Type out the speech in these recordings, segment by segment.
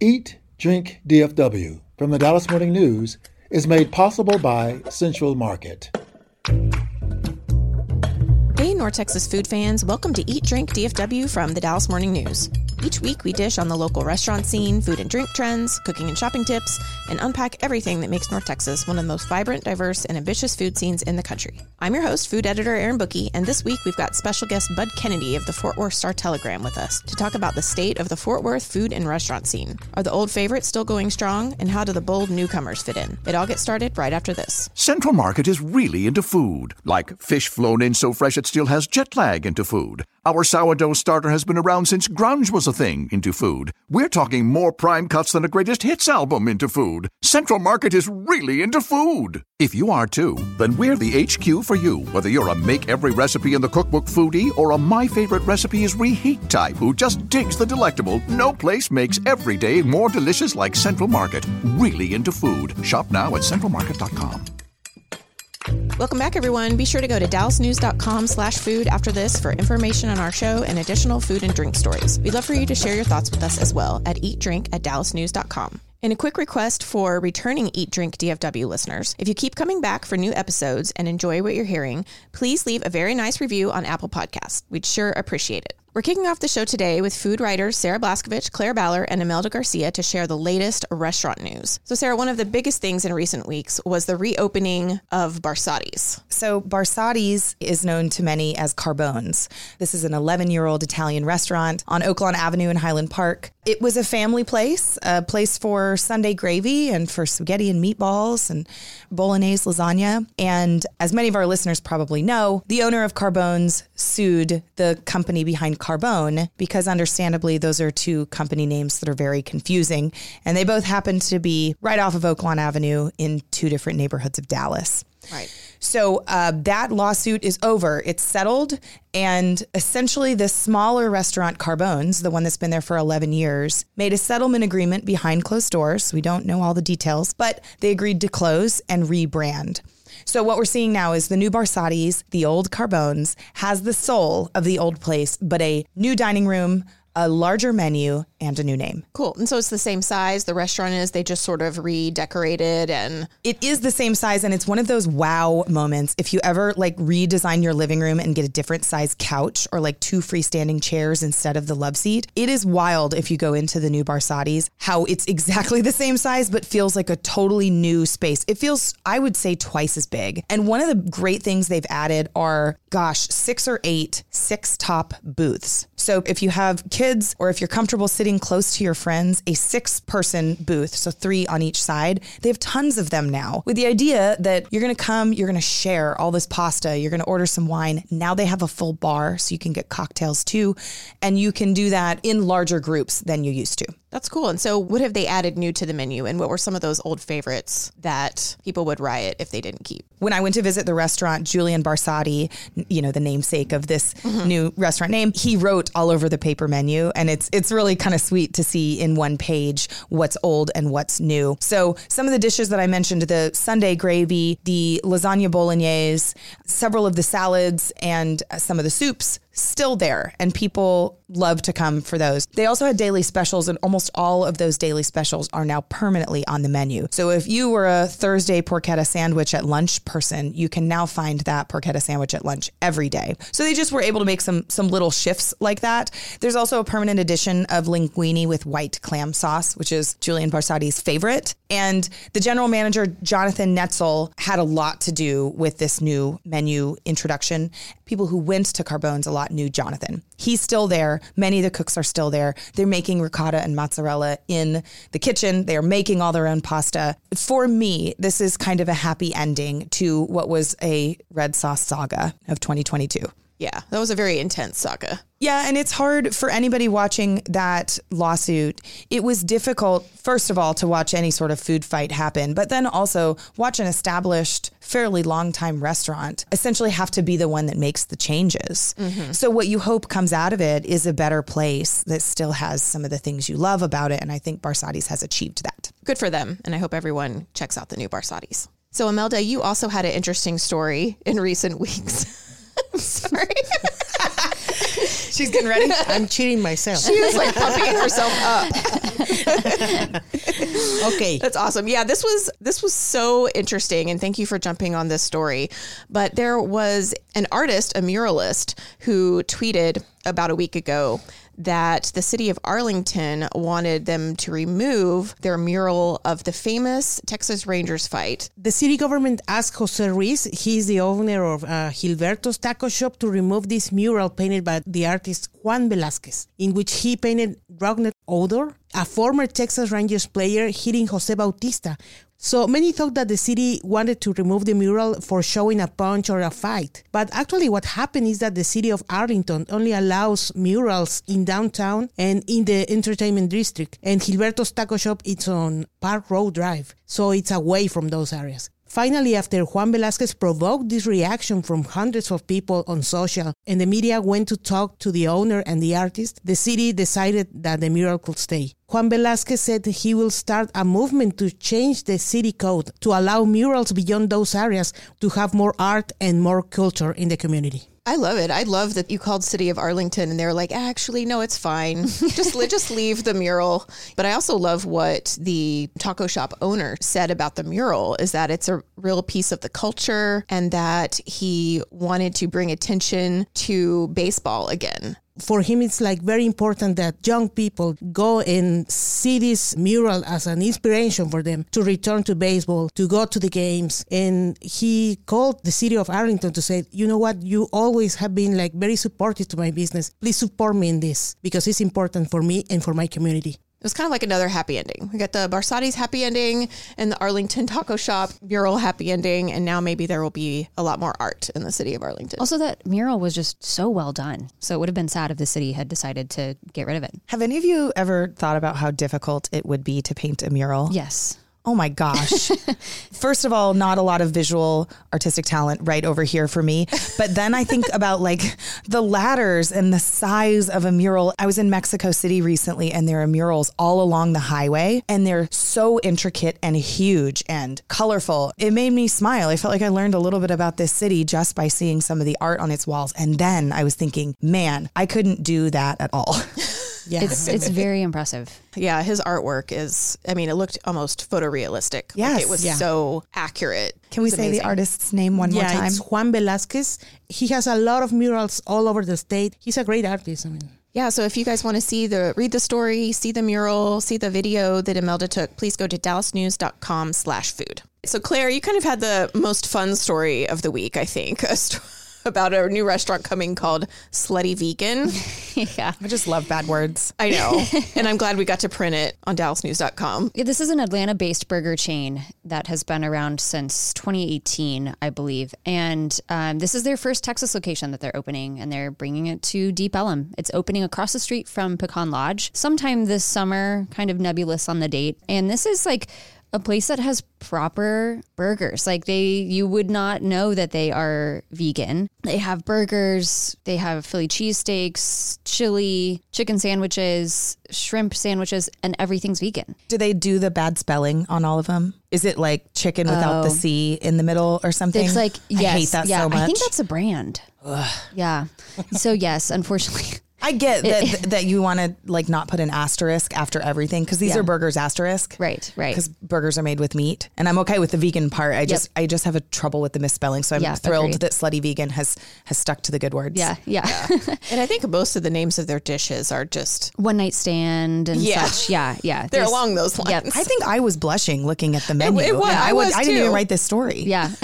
Eat, Drink DFW from the Dallas Morning News is made possible by Central Market. Hey, North Texas food fans, welcome to Eat Drink DFW from the Dallas Morning News. Each week, we dish on the local restaurant scene, food and drink trends, cooking and shopping tips, and unpack everything that makes North Texas one of the most vibrant, diverse, and ambitious food scenes in the country. I'm your host, food editor Erin Booke, and this week we've got special guest Bud Kennedy of the Fort Worth Star Telegram with us to talk about the state of the Fort Worth food and restaurant scene. Are the old favorites still going strong, and how do the bold newcomers fit in? It all gets started right after this. Central Market is really into food, like fish flown in so fresh it still has jet lag into food. Our sourdough starter has been around since grunge was a thing into food. We're talking more prime cuts than a greatest hits album into food. Central Market is really into food. If you are too, then we're the HQ for you. Whether you're a make every recipe in the cookbook foodie or a my favorite recipe is reheat type who just digs the delectable, no place makes every day more delicious like Central Market. Really into food. Shop now at centralmarket.com. Welcome back, everyone. Be sure to go to dallasnews.com slash food after this for information on our show and additional food and drink stories. We'd love for you to share your thoughts with us as well at eatdrink at dallasnews.com. And a quick request for returning Eat Drink DFW listeners. If you keep coming back for new episodes and enjoy what you're hearing, please leave a very nice review on Apple Podcasts. We'd sure appreciate it. We're kicking off the show today with food writers Sarah Blaskovich, Claire Ballor, and Imelda Garcia to share the latest restaurant news. So, Sarah, one of the biggest things in recent weeks was the reopening of Barsotti's. So, Barsotti's is known to many as Carbones. This is an 11 year old Italian restaurant on Oaklawn Avenue in Highland Park. It was a family place, a place for Sunday gravy and for spaghetti and meatballs and bolognese lasagna. And as many of our listeners probably know, the owner of Carbones sued the company behind Carbone because, understandably, those are two company names that are very confusing. And they both happen to be right off of Oaklawn Avenue in two different neighborhoods of Dallas. Right. So uh, that lawsuit is over. It's settled. And essentially, the smaller restaurant Carbones, the one that's been there for 11 years, made a settlement agreement behind closed doors. We don't know all the details, but they agreed to close and rebrand. So what we're seeing now is the new Barsotti's, the old Carbones, has the soul of the old place, but a new dining room, a larger menu, and a new name. Cool. And so it's the same size the restaurant is. They just sort of redecorated and It is the same size and it's one of those wow moments. If you ever like redesign your living room and get a different size couch or like two freestanding chairs instead of the love seat, it is wild if you go into the new Barsotti's how it's exactly the same size but feels like a totally new space. It feels I would say twice as big. And one of the great things they've added are gosh, 6 or 8 six top booths. So if you have kids or if you're comfortable sitting close to your friends, a six person booth, so three on each side. They have tons of them now with the idea that you're going to come, you're going to share all this pasta, you're going to order some wine. Now they have a full bar so you can get cocktails too. And you can do that in larger groups than you used to. That's cool. And so, what have they added new to the menu? And what were some of those old favorites that people would riot if they didn't keep? When I went to visit the restaurant, Julian Barsotti, you know, the namesake of this mm-hmm. new restaurant name, he wrote all over the paper menu. And it's it's really kind of sweet to see in one page what's old and what's new. So, some of the dishes that I mentioned the Sunday gravy, the lasagna bolognese, several of the salads, and some of the soups still there and people love to come for those. They also had daily specials and almost all of those daily specials are now permanently on the menu. So if you were a Thursday porchetta sandwich at lunch person, you can now find that porchetta sandwich at lunch every day. So they just were able to make some some little shifts like that. There's also a permanent addition of linguine with white clam sauce, which is Julian Barsotti's favorite. And the general manager Jonathan Netzel had a lot to do with this new menu introduction. People who went to Carbones a lot knew Jonathan. He's still there. Many of the cooks are still there. They're making ricotta and mozzarella in the kitchen. They are making all their own pasta. For me, this is kind of a happy ending to what was a red sauce saga of 2022. Yeah, that was a very intense saga. Yeah, and it's hard for anybody watching that lawsuit. It was difficult, first of all, to watch any sort of food fight happen, but then also watch an established, fairly long time restaurant essentially have to be the one that makes the changes. Mm-hmm. So, what you hope comes out of it is a better place that still has some of the things you love about it. And I think Barsotti's has achieved that. Good for them. And I hope everyone checks out the new Barsotti's. So, Imelda, you also had an interesting story in recent weeks. Sorry. She's getting ready. I'm cheating myself. She is like pumping herself up. okay. That's awesome. Yeah, this was this was so interesting and thank you for jumping on this story. But there was an artist, a muralist who tweeted about a week ago that the city of Arlington wanted them to remove their mural of the famous Texas Rangers fight. The city government asked Jose Ruiz, he's the owner of uh, Gilberto's Taco Shop, to remove this mural painted by the artist Juan Velasquez, in which he painted Rougned Odor, a former Texas Rangers player, hitting Jose Bautista. So many thought that the city wanted to remove the mural for showing a punch or a fight. But actually, what happened is that the city of Arlington only allows murals in downtown and in the entertainment district. And Gilberto's Taco Shop is on Park Row Drive, so it's away from those areas. Finally, after Juan Velazquez provoked this reaction from hundreds of people on social and the media went to talk to the owner and the artist, the city decided that the mural could stay. Juan Velazquez said he will start a movement to change the city code to allow murals beyond those areas to have more art and more culture in the community. I love it. I love that you called City of Arlington and they're like, actually, no, it's fine. just just leave the mural. But I also love what the taco shop owner said about the mural is that it's a real piece of the culture and that he wanted to bring attention to baseball again for him it's like very important that young people go and see this mural as an inspiration for them to return to baseball to go to the games. And he called the city of arlington to say you know what? You always have been like very supportive to my business. Please support me in this because it's important for me and for my community. it was kind of like another happy ending. We got the Barsotti's happy ending and the Arlington Taco Shop mural happy ending, and now maybe there will be a lot more art in the city of Arlington. Also, that mural was just so well done. So it would have been sad if the city had decided to get rid of it. Have any of you ever thought about how difficult it would be to paint a mural? Yes. Oh my gosh. First of all, not a lot of visual artistic talent right over here for me. But then I think about like the ladders and the size of a mural. I was in Mexico City recently and there are murals all along the highway and they're so intricate and huge and colorful. It made me smile. I felt like I learned a little bit about this city just by seeing some of the art on its walls. And then I was thinking, man, I couldn't do that at all. Yeah. It's it's very impressive. Yeah, his artwork is I mean, it looked almost photorealistic. Yes. Like it was yeah. so accurate. Can we say the artist's name one yeah, more time? It's Juan Velasquez. He has a lot of murals all over the state. He's a great artist. I mean yeah, so if you guys want to see the read the story, see the mural, see the video that Imelda took, please go to dallasnews.com slash food. So Claire, you kind of had the most fun story of the week, I think. A story about a new restaurant coming called Slutty Vegan. yeah. I just love bad words. I know. and I'm glad we got to print it on dallasnews.com. Yeah, this is an Atlanta based burger chain that has been around since 2018, I believe. And um, this is their first Texas location that they're opening, and they're bringing it to Deep Ellum. It's opening across the street from Pecan Lodge sometime this summer, kind of nebulous on the date. And this is like a place that has proper burgers. Like they, you would not know that they are vegan. They have burgers, they have Philly cheesesteaks, chili, chicken sandwiches, shrimp sandwiches, and everything's vegan. Do they do the bad spelling on all of them? Is it like chicken without the oh. C in the middle or something? It's like, yes, I hate that yeah, so much. I think that's a brand. Yeah. So yes, unfortunately. I get that that you want to like not put an asterisk after everything because these Yeah. are burgers asterisk. Right, right. Because burgers are made with meat, and I'm okay with the vegan part. I just I just have a trouble with the misspelling, so I'm Yeah, thrilled agreed. that Slutty Vegan has has stuck to the good words. Yeah, yeah. And I think most of the names of their dishes are just One night stand and Yeah. such. Yeah, yeah. they're There's- along those lines. Yep. I think I was blushing looking at the menu. it was- and I was, was I didn't even write this story. Yeah.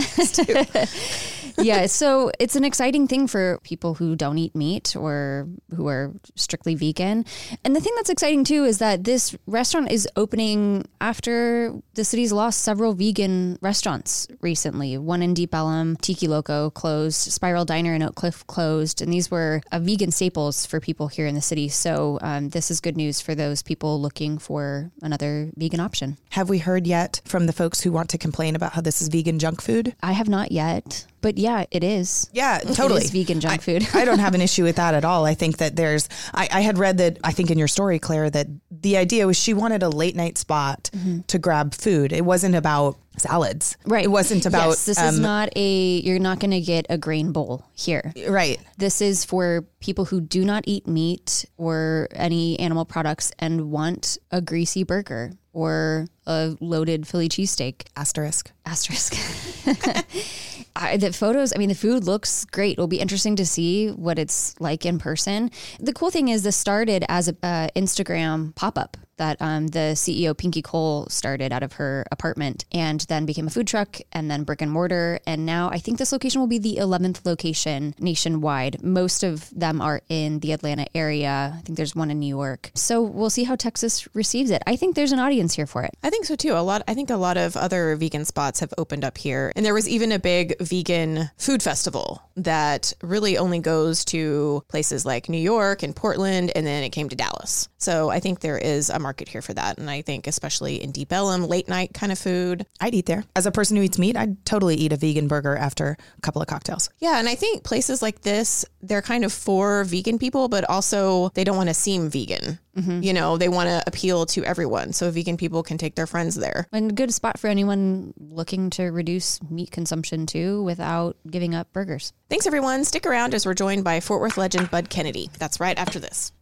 yeah. So it's an exciting thing for people who don't eat meat or who are strictly vegan. And the thing that's exciting too is that this restaurant is opening after the city's lost several vegan restaurants recently. One in Deep Ellum, Tiki Loco closed, Spiral Diner in Oak Cliff closed. And these were uh, vegan staples for people here in the city. So um, this is good news for those people looking for another vegan option. Have we heard yet from the folks who want to complain about how this is vegan junk food? I have not yet, but yeah, it is. Yeah, totally. It is vegan junk I- food. I don't have an issue with that at all. I think that there's, I, I had read that, I think in your story, Claire, that the idea was she wanted a late night spot Mm-hmm. to grab food. It wasn't about salads. Right. It wasn't about. Yes, this is um, not a. You're not going to get a grain bowl here. Right. This is for people who do not eat meat or any animal products and want a greasy burger or a loaded Philly cheesesteak. Asterisk. Asterisk. I, the photos, I mean, the food looks great. It'll be interesting to see what it's like in person. The cool thing is, this started as an uh, Instagram pop up that um, the CEO Pinky Cole started out of her apartment and then became a food truck and then brick and mortar. And now I think this location will be the 11th location nationwide. Most of them are in the Atlanta area. I think there's one in New York. So we'll see how Texas receives it. I think there's an audience here for it. I think so too. A lot. I think a lot of other vegan spots have opened up here, and there was even a big vegan food festival that really only goes to places like New York and Portland, and then it came to Dallas. So I think there is a market here for that, and I think especially in Deep Ellum, late night kind of food. I'd eat there. As a person who eats meat, I'd totally eat a vegan burger after a couple of cocktails. Yeah, and I think places like this, they're kind of for vegan people, but also they don't want to seem vegan. Mm-hmm. You know, they want to appeal to everyone, so vegan people can take their friends there. And a good spot for anyone looking to reduce meat consumption too without giving up burgers. Thanks, everyone. Stick around as we're joined by Fort Worth legend Bud Kennedy. That's right after this.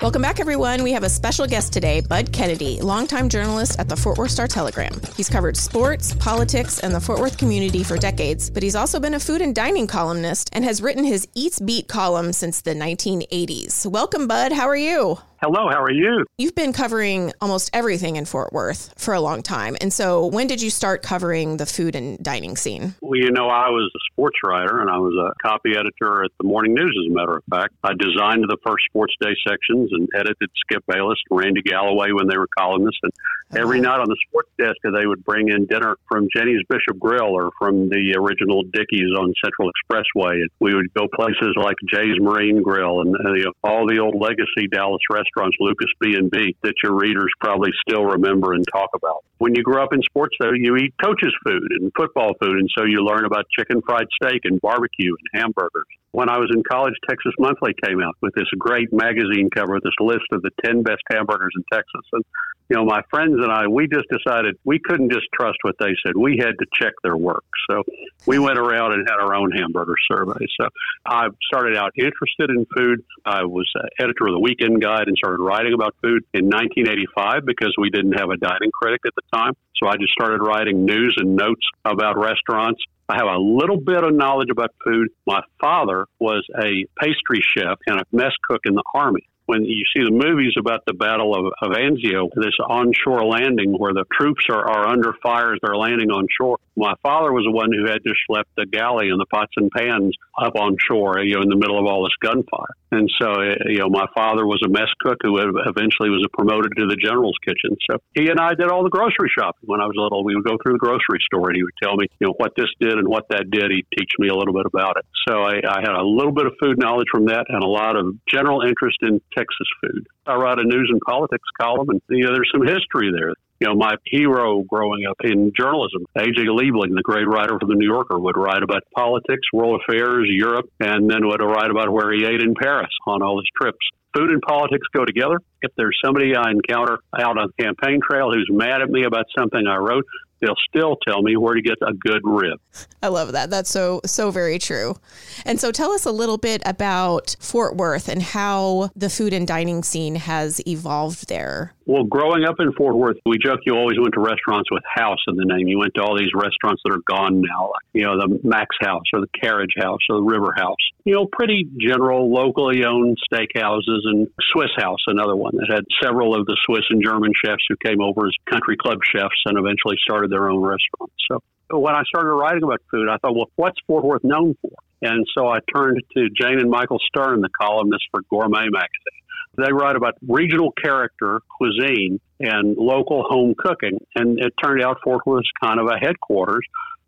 Welcome back, everyone. We have a special guest today, Bud Kennedy, longtime journalist at the Fort Worth Star Telegram. He's covered sports, politics, and the Fort Worth community for decades, but he's also been a food and dining columnist and has written his Eats Beat column since the 1980s. Welcome, Bud. How are you? Hello, how are you? You've been covering almost everything in Fort Worth for a long time. And so, when did you start covering the food and dining scene? Well, you know, I was a sports writer and I was a copy editor at the Morning News, as a matter of fact. I designed the first Sports Day sections and edited Skip Bayless and Randy Galloway when they were columnists. And every night on the sports desk, they would bring in dinner from Gennie's Bishop Grill or from the original Dickey's on Central Expressway. And we would go places like Jay's Marine Grill and uh, you know, all the old legacy Dallas restaurants, Lucas B and B, that your readers probably still remember and talk about. When you grow up in sports, though, you eat coaches' food and football food, and so you learn about chicken fried steak and barbecue and hamburgers. When I was in college, Texas Monthly came out with this great magazine cover with this list of the 10 best hamburgers in Texas. And, you know, my friends and I, we just decided we couldn't just trust what they said. We had to check their work. So we went around and had our own hamburger survey. So I started out interested in food. I was uh, editor of the Weekend Guide and started writing about food in 1985 because we didn't have a dining critic at the time. So I just started writing news and notes about restaurants. I have a little bit of knowledge about food. My father was a pastry chef and a mess cook in the Army. When you see the movies about the Battle of, of Anzio, this onshore landing where the troops are, are under fire as they're landing on shore, my father was the one who had just left the galley and the pots and pans up on shore, you know, in the middle of all this gunfire. And so, uh, you know, my father was a mess cook who eventually was promoted to the general's kitchen. So he and I did all the grocery shopping when I was little. We would go through the grocery store and he would tell me, you know, what this did and what that did. He'd teach me a little bit about it. So I, I had a little bit of food knowledge from that and a lot of general interest in Texas food. I write a news and politics column, and you know, there's some history there. You know, my hero growing up in journalism, A.J. Liebling, the great writer for the New Yorker, would write about politics, world affairs, Europe, and then would write about where he ate in Paris on all his trips. Food and politics go together. If there's somebody I encounter out on the campaign trail who's mad at me about something I wrote, they'll still tell me where to get a good rib. I love that. That's so so very true. And so tell us a little bit about Fort Worth and how the food and dining scene has evolved there. Well, growing up in Fort Worth, we joke you always went to restaurants with house in the name. You went to all these restaurants that are gone now, like, you know, the Max House or the Carriage House or the River House. You know, pretty general, locally owned steakhouses and Swiss House, another one that had several of the Swiss and German chefs who came over as country club chefs and eventually started their own restaurants. So when I started writing about food, I thought, well, what's Fort Worth known for? And so I turned to Jane and Michael Stern, the columnists for Gourmet magazine. They write about regional character, cuisine, and local home cooking. And it turned out Fort Worth is kind of a headquarters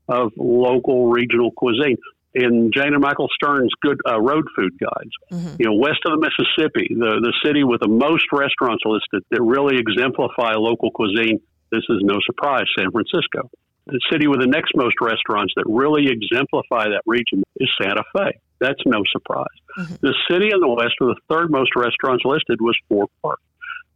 of local regional cuisine. In Jane and Michael Stern's good uh, road food guides, mm-hmm. you know, west of the Mississippi, the the city with the most restaurants listed that really exemplify local cuisine. This is no surprise, San Francisco. The city with the next most restaurants that really exemplify that region is Santa Fe. That's no surprise. Mm-hmm. The city in the west with the third most restaurants listed was Fort Worth.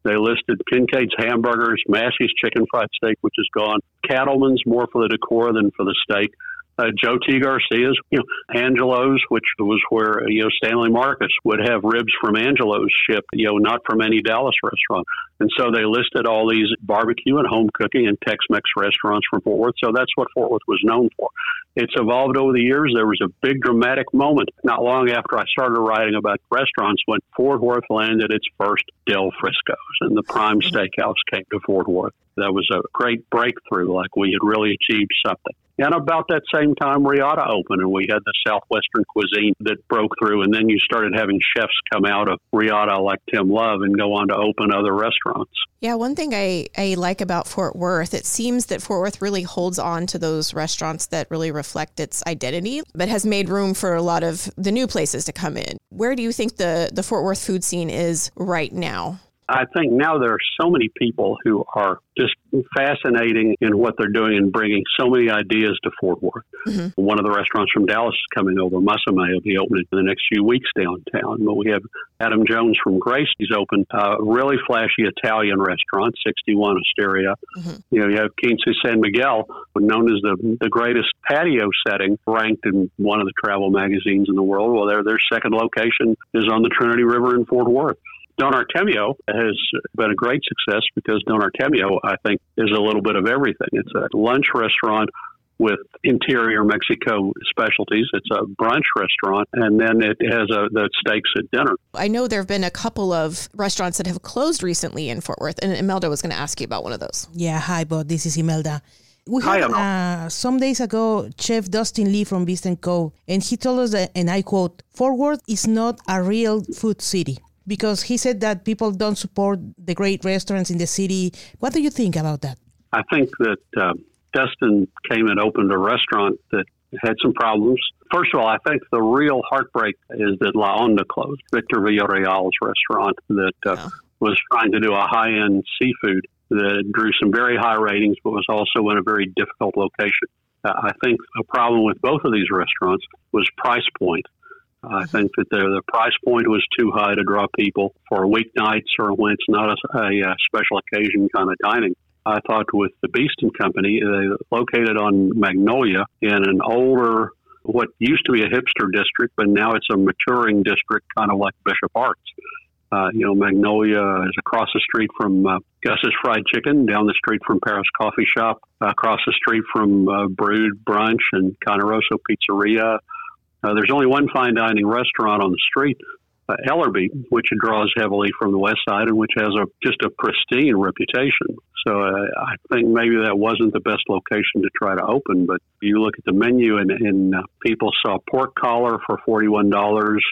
They listed Kincaid's Hamburgers, Massey's Chicken Fried Steak, which is gone, Cattleman's more for the decor than for the steak, uh, Joe T. Garcia's, you know, Angelo's, which was where you know Stanley Marcus would have ribs from Angelo's shipped, you know, not from any Dallas restaurant. And so they listed all these barbecue and home cooking and Tex-Mex restaurants from Fort Worth. So that's what Fort Worth was known for. It's evolved over the years. There was a big dramatic moment not long after I started writing about restaurants when Fort Worth landed its first Del Frisco's and the Prime Steakhouse came to Fort Worth. That was a great breakthrough, like we had really achieved something. And about that same time, Reata opened, and we had the Southwestern cuisine that broke through. And then you started having chefs come out of Reata like Tim Love and go on to open other restaurants. Yeah, one thing I, I like about Fort Worth, it seems that Fort Worth really holds on to those restaurants that really reflect its identity, but has made room for a lot of the new places to come in. Where do you think the, the Fort Worth food scene is right now? I think now there are so many people who are just fascinating in what they're doing and bringing so many ideas to Fort Worth. Mm-hmm. One of the restaurants from Dallas is coming over. Masame will be opening in the next few weeks downtown. But we have Adam Jones from Grace. He's opened a really flashy Italian restaurant, 61 Osteria. Mm-hmm. You know, you have Quince San Miguel, known as the the greatest patio setting, ranked in one of the travel magazines in the world. Well, their their second location is on the Trinity River in Fort Worth. Don Artemio has been a great success because Don Artemio, I think, is a little bit of everything. It's a lunch restaurant with interior Mexico specialties. It's a brunch restaurant, and then it has a, the steaks at dinner. I know there have been a couple of restaurants that have closed recently in Fort Worth, and Imelda was going to ask you about one of those. Yeah, hi, Bob. This is Imelda. We had uh, some days ago Chef Dustin Lee from Beast and Co. and he told us that, and I quote, Fort Worth is not a real food city because he said that people don't support the great restaurants in the city. What do you think about that? I think that uh, Dustin came and opened a restaurant that had some problems. First of all, I think the real heartbreak is that La Onda closed, Victor Villarreal's restaurant that uh, yeah. was trying to do a high end seafood that drew some very high ratings, but was also in a very difficult location. Uh, I think a problem with both of these restaurants was price point. I think that the, the price point was too high to draw people for weeknights or when it's not a, a, a special occasion kind of dining. I thought with the Beast and Company, uh, located on Magnolia in an older, what used to be a hipster district, but now it's a maturing district, kind of like Bishop Arts. Uh, you know, Magnolia is across the street from uh, Gus's Fried Chicken, down the street from Paris Coffee Shop, across the street from uh, Brewed Brunch and Cane Rosso Pizzeria, uh, there's only one fine dining restaurant on the street, uh, Ellerbe, which draws heavily from the west side and which has a just a pristine reputation. So uh, I think maybe that wasn't the best location to try to open. But you look at the menu, and, and uh, people saw pork collar for forty one dollars,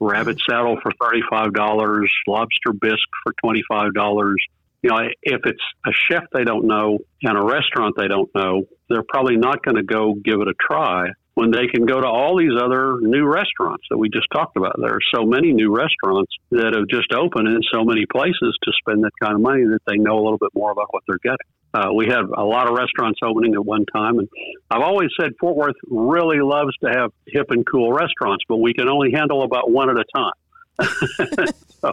rabbit saddle for thirty five dollars, lobster bisque for twenty five dollars. You know, if it's a chef they don't know and a restaurant they don't know, they're probably not going to go give it a try when they can go to all these other new restaurants that we just talked about. There are so many new restaurants that have just opened in so many places to spend that kind of money that they know a little bit more about what they're getting. Uh, we have a lot of restaurants opening at one time, and I've always said Fort Worth really loves to have hip and cool restaurants, but we can only handle about one at a time. so,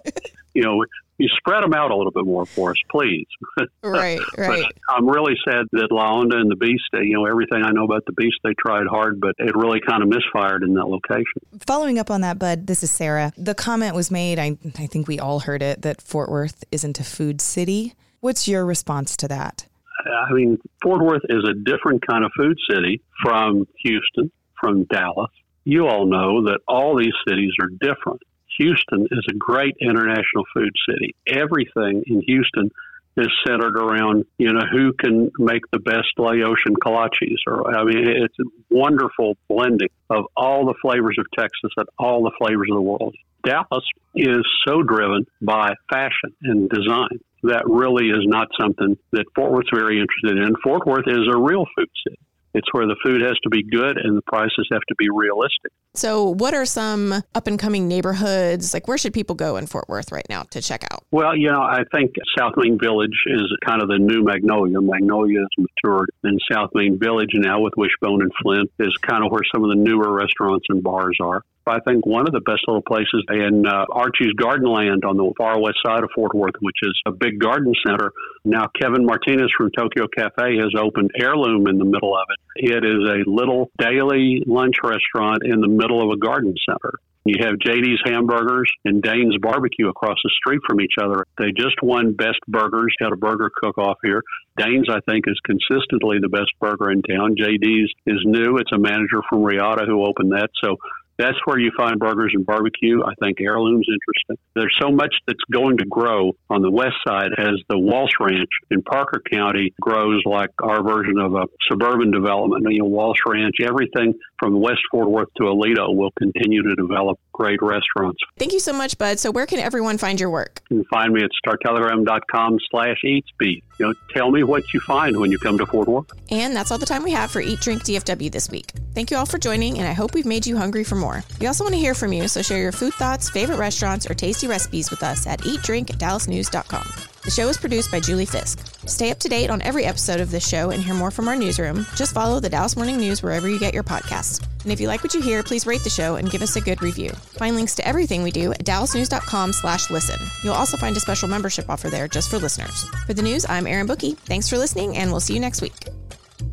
you know, you spread them out a little bit more for us, please. Right, right. I'm really sad that La Onda and the Beast, you know, everything I know about the Beast, they tried hard, but it really kind of misfired in that location. Following up on that, Bud, this is Sarah. The comment was made, I, I think we all heard it, that Fort Worth isn't a food city. What's your response to that? I mean, Fort Worth is a different kind of food city from Houston, from Dallas. You all know that all these cities are different. Houston is a great international food city. Everything in Houston is centered around, you know, who can make the best Laotian kolaches. Or, I mean, it's a wonderful blending of all the flavors of Texas and all the flavors of the world. Dallas is so driven by fashion and design. That really is not something that Fort Worth's very interested in. Fort Worth is a real food city. It's where the food has to be good and the prices have to be realistic. So, what are some up and coming neighborhoods? Like, where should people go in Fort Worth right now to check out? Well, you know, I think South Main Village is kind of the new Magnolia. Magnolia has matured, and South Main Village now with Wishbone and Flint is kind of where some of the newer restaurants and bars are. I think one of the best little places in uh, Archie's Garden Land on the far west side of Fort Worth, which is a big garden center. Now, Kevin Martinez from Tokyo Cafe has opened Heirloom in the middle of it. It is a little daily lunch restaurant in the middle of a garden center. You have JD's Hamburgers and Dayne's Barbecue across the street from each other. They just won Best Burgers, had a burger cook off here. Dayne's, I think, is consistently the best burger in town. JD's is new. It's a manager from Reata who opened that. So that's where you find burgers and barbecue. I think heirloom's interesting. There's so much that's going to grow on the west side as the Walsh Ranch in Parker County grows like our version of a suburban development. You know, Walsh Ranch, everything from West Fort Worth to Aledo will continue to develop great restaurants. Thank you so much, Bud. So where can everyone find your work? You can find me at startelegram.com slash eatsbeat. You know, tell me what you find when you come to Fort Worth. And that's all the time we have for Eat Drink DFW this week. Thank you all for joining, and I hope we've made you hungry for more. We also want to hear from you, so share your food thoughts, favorite restaurants, or tasty recipes with us at eatdrink at dallasnews.com. The show is produced by Julie Fisk. Stay up to date on every episode of this show and hear more from our newsroom. Just follow the Dallas Morning News wherever you get your podcasts. And if you like what you hear, please rate the show and give us a good review. Find links to everything we do at dallasnews.com slash listen. You'll also find a special membership offer there just for listeners. For the news, I'm Erin Booke. Thanks for listening, and we'll see you next week.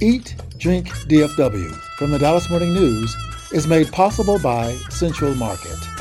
Eat, Drink, DFW from the Dallas Morning News is made possible by Central Market.